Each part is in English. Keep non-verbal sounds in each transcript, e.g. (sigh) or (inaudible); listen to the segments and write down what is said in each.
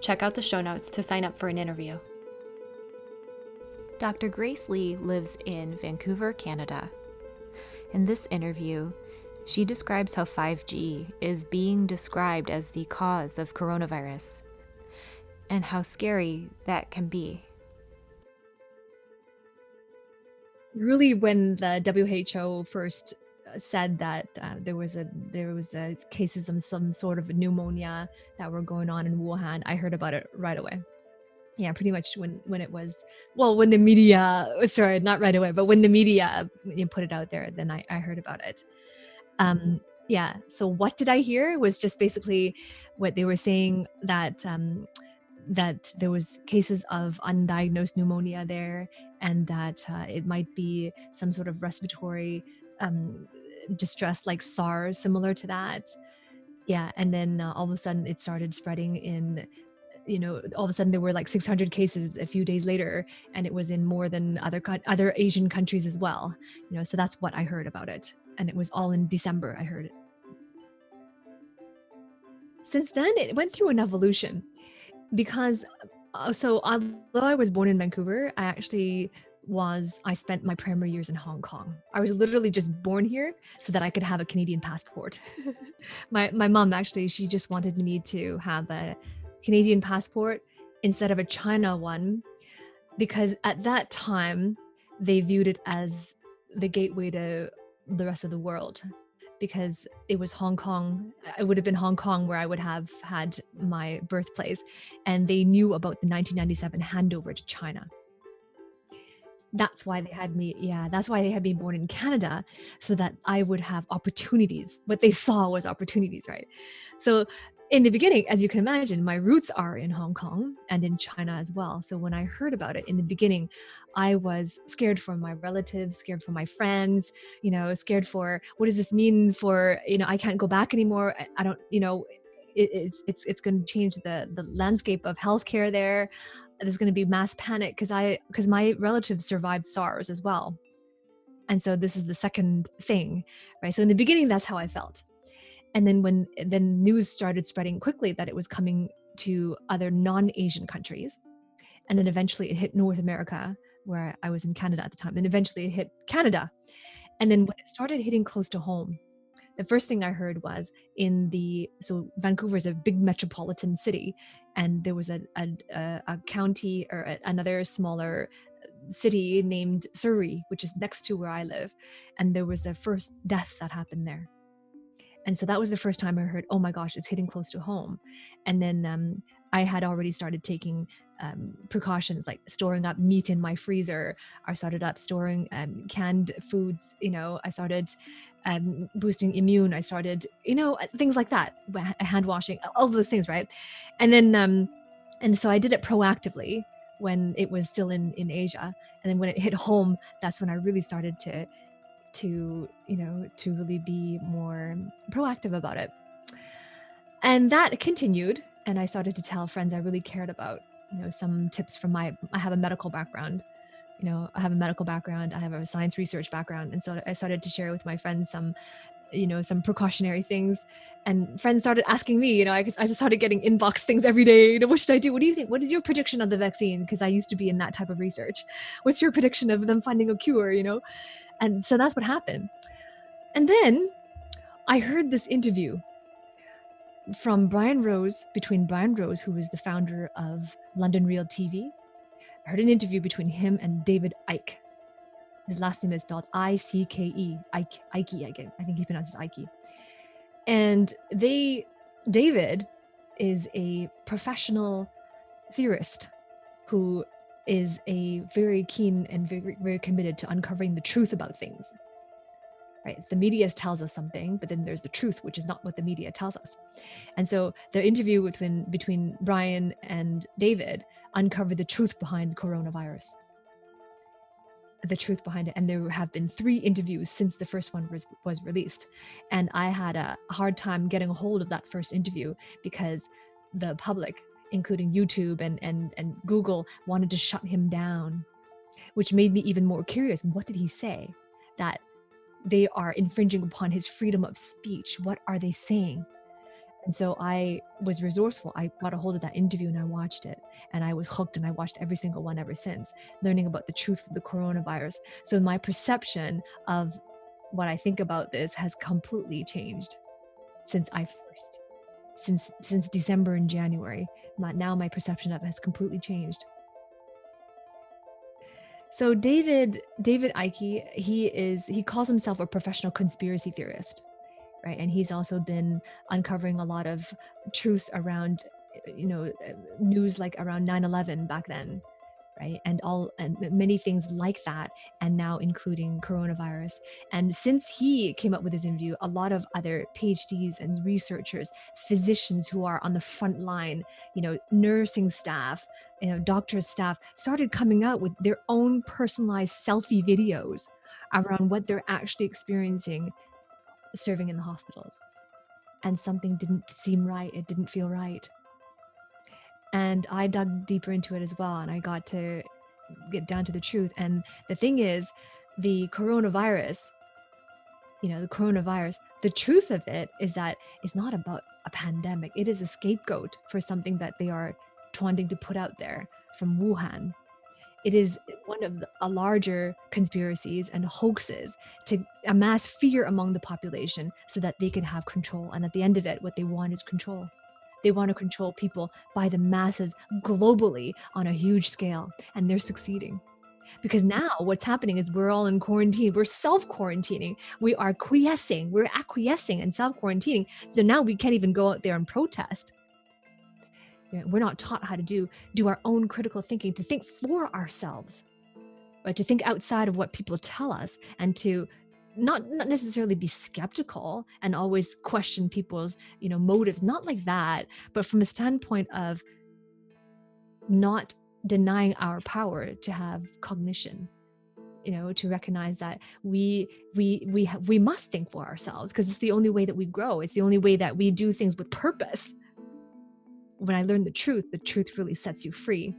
check out the show notes to sign up for an interview. Dr. Grace Lee lives in Vancouver, Canada. In this interview, she describes how 5G is being described as the cause of coronavirus and how scary that can be. Really, when the WHO first said that uh, there was a there was a cases of some sort of pneumonia that were going on in Wuhan. I heard about it right away. Yeah, pretty much when when it was well when the media sorry not right away but when the media you put it out there then I, I heard about it. Um, yeah. So what did I hear? Was just basically what they were saying that um, that there was cases of undiagnosed pneumonia there and that uh, it might be some sort of respiratory um, distress like SARS, similar to that. Yeah, and then uh, all of a sudden it started spreading in you know all of a sudden there were like 600 cases a few days later and it was in more than other other asian countries as well you know so that's what i heard about it and it was all in december i heard it since then it went through an evolution because uh, so although i was born in vancouver i actually was I spent my primary years in Hong Kong. I was literally just born here so that I could have a Canadian passport. (laughs) my my mom actually she just wanted me to have a Canadian passport instead of a China one because at that time they viewed it as the gateway to the rest of the world because it was Hong Kong. It would have been Hong Kong where I would have had my birthplace. And they knew about the 1997 handover to China that's why they had me yeah that's why they had me born in canada so that i would have opportunities. What they saw was opportunities right? So in the beginning as you can imagine my roots are in hong kong and in china as well. So when i heard about it in the beginning i was scared for my relatives scared for my friends you know scared for what does this mean for you know i can't go back anymore. I don't you know it, it's it's it's going to change the the landscape of healthcare there there's going to be mass panic because I because my relatives survived SARS as well. And so this is the second thing, right? So in the beginning that's how I felt. And then when then news started spreading quickly that it was coming to other non-Asian countries. And then eventually it hit North America where I was in Canada at the time. Then eventually it hit Canada. And then when it started hitting close to home, the first thing I heard was in the so Vancouver is a big metropolitan city, and there was a a, a county or a, another smaller uh, city named Surrey, which is next to where I live, and there was the first death that happened there. And so that was the first time I heard, oh my gosh, it's hitting close to home. And then um, I had already started taking um, precautions like storing up meat in my freezer. I started up storing um, canned foods. You know, I started um, boosting immune. I started, you know, uh, things like that, hand washing, all those things, right? And then, um, and so I did it proactively when it was still in in Asia, and then when it hit home, that's when I really started to to you know to really be more proactive about it and that continued and I started to tell friends I really cared about, you know, some tips from my I have a medical background. You know, I have a medical background, I have a science research background. And so I started to share with my friends some, you know, some precautionary things. And friends started asking me, you know, I, I just started getting inbox things every day. You know, what should I do? What do you think? What is your prediction of the vaccine? Because I used to be in that type of research. What's your prediction of them finding a cure, you know? And so that's what happened. And then I heard this interview from Brian Rose, between Brian Rose, who was the founder of London Real TV, I heard an interview between him and David Icke. His last name is spelled I C K E. Ike, Ike, I. I think he pronounces Ike. And they, David, is a professional theorist who is a very keen and very very committed to uncovering the truth about things right? The media tells us something but then there's the truth which is not what the media tells us. And so the interview between between brian and david uncovered the truth behind coronavirus. The truth behind it. And there have been three interviews since the first one was was released. And i had a hard time getting a hold of that first interview because the public including youtube and and and google wanted to shut him down which made me even more curious. What did he say that they are infringing upon his freedom of speech what are they saying and so I was resourceful. I got a hold of that interview and I watched it. And I was hooked and I watched every single one ever since, learning about the truth of the coronavirus. So my perception of what I think about this has completely changed since I first since since December and January. My, now my perception of it has completely changed. So David David Icke, he is he calls himself a professional conspiracy theorist right? And he's also been uncovering a lot of truths around you know news like around 9-11 back then right? And all and many things like that and now including coronavirus. And since he came up with his interview a lot of other phds and researchers physicians who are on the front line you know nursing staff you know doctors staff started coming out with their own personalized selfie videos around what they're actually experiencing serving in the hospitals. And something didn't seem right. It didn't feel right. And I dug deeper into it as well. And I got to get down to the truth. And the thing is, the coronavirus, you know, the coronavirus, the truth of it is that it's not about a pandemic. It is a scapegoat for something that they are wanting to put out there from Wuhan it is one of the, a larger conspiracies and hoaxes to amass fear among the population so that they can have control. And at the end of it, what they want is control. They want to control people by the masses globally on a huge scale, and they're succeeding. Because now what's happening is we're all in quarantine. We're self quarantining. We are quiescing. We're acquiescing and self quarantining. So now we can't even go out there and protest we're not taught how to do do our own critical thinking to think for ourselves right? To think outside of what people tell us and to not not necessarily be skeptical and always question people's you know motives not like that but from a standpoint of not denying our power to have cognition you know to recognize that we we we ha- we must think for ourselves because it's the only way that we grow. It's the only way that we do things with purpose when I learned the truth, the truth really sets you free.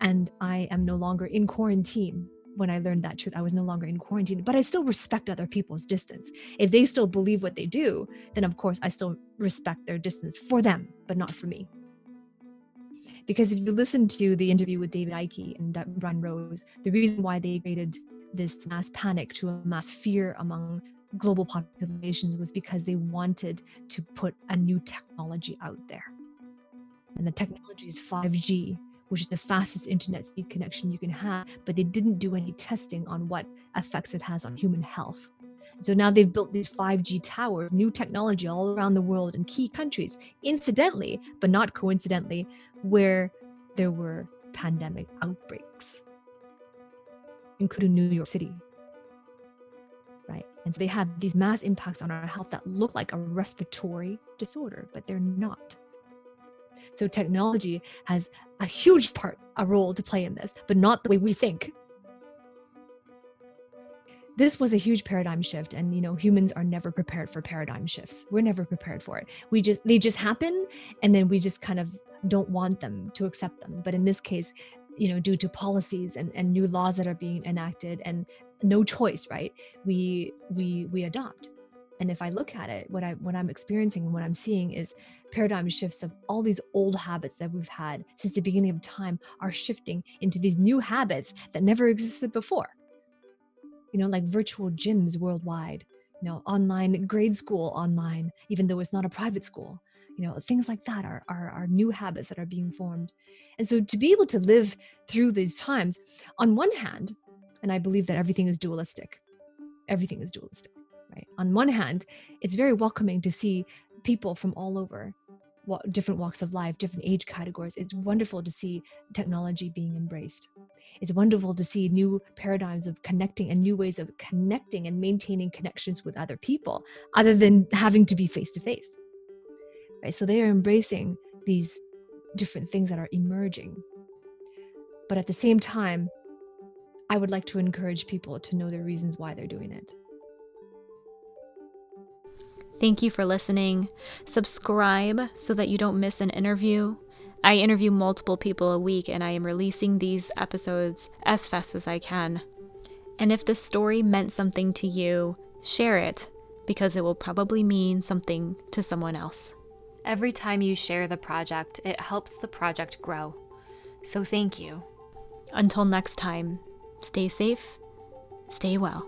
And I am no longer in quarantine. When I learned that truth, I was no longer in quarantine, but I still respect other people's distance. If they still believe what they do, then of course I still respect their distance for them, but not for me. Because if you listen to the interview with David Icke and Brian Rose, the reason why they created this mass panic to a mass fear among global populations was because they wanted to put a new technology out there and the technology is 5G, which is the fastest internet speed connection you can have, but they didn't do any testing on what effects it has on human health. So now they've built these 5G towers, new technology all around the world in key countries, incidentally, but not coincidentally, where there were pandemic outbreaks, including New York City. Right. And so they have these mass impacts on our health that look like a respiratory disorder, but they're not. So technology has a huge part, a role to play in this, but not the way we think. This was a huge paradigm shift and you know humans are never prepared for paradigm shifts. We're never prepared for it. We just they just happen and then we just kind of don't want them to accept them. But in this case, you know due to policies and, and new laws that are being enacted and no choice right we we we adopt and if i look at it what i what i'm experiencing and what i'm seeing is paradigm shifts of all these old habits that we've had since the beginning of time are shifting into these new habits that never existed before. You know like virtual gyms worldwide you know online grade school online even though it's not a private school. You know things like that are, are are new habits that are being formed. And so to be able to live through these times. On one hand, and I believe that everything is dualistic, everything is dualistic, right? On one hand, it's very welcoming to see people from all over what different walks of life, different age categories. It's wonderful to see technology being embraced. It's wonderful to see new paradigms of connecting and new ways of connecting and maintaining connections with other people, other than having to be face to face. Right? So they are embracing these different things that are emerging. But at the same time, I would like to encourage people to know the reasons why they're doing it. Thank you for listening. Subscribe so that you don't miss an interview. I interview multiple people a week and I am releasing these episodes as fast as I can. And if the story meant something to you, share it because it will probably mean something to someone else. Every time you share the project, it helps the project grow. So thank you. Until next time, stay safe, stay well.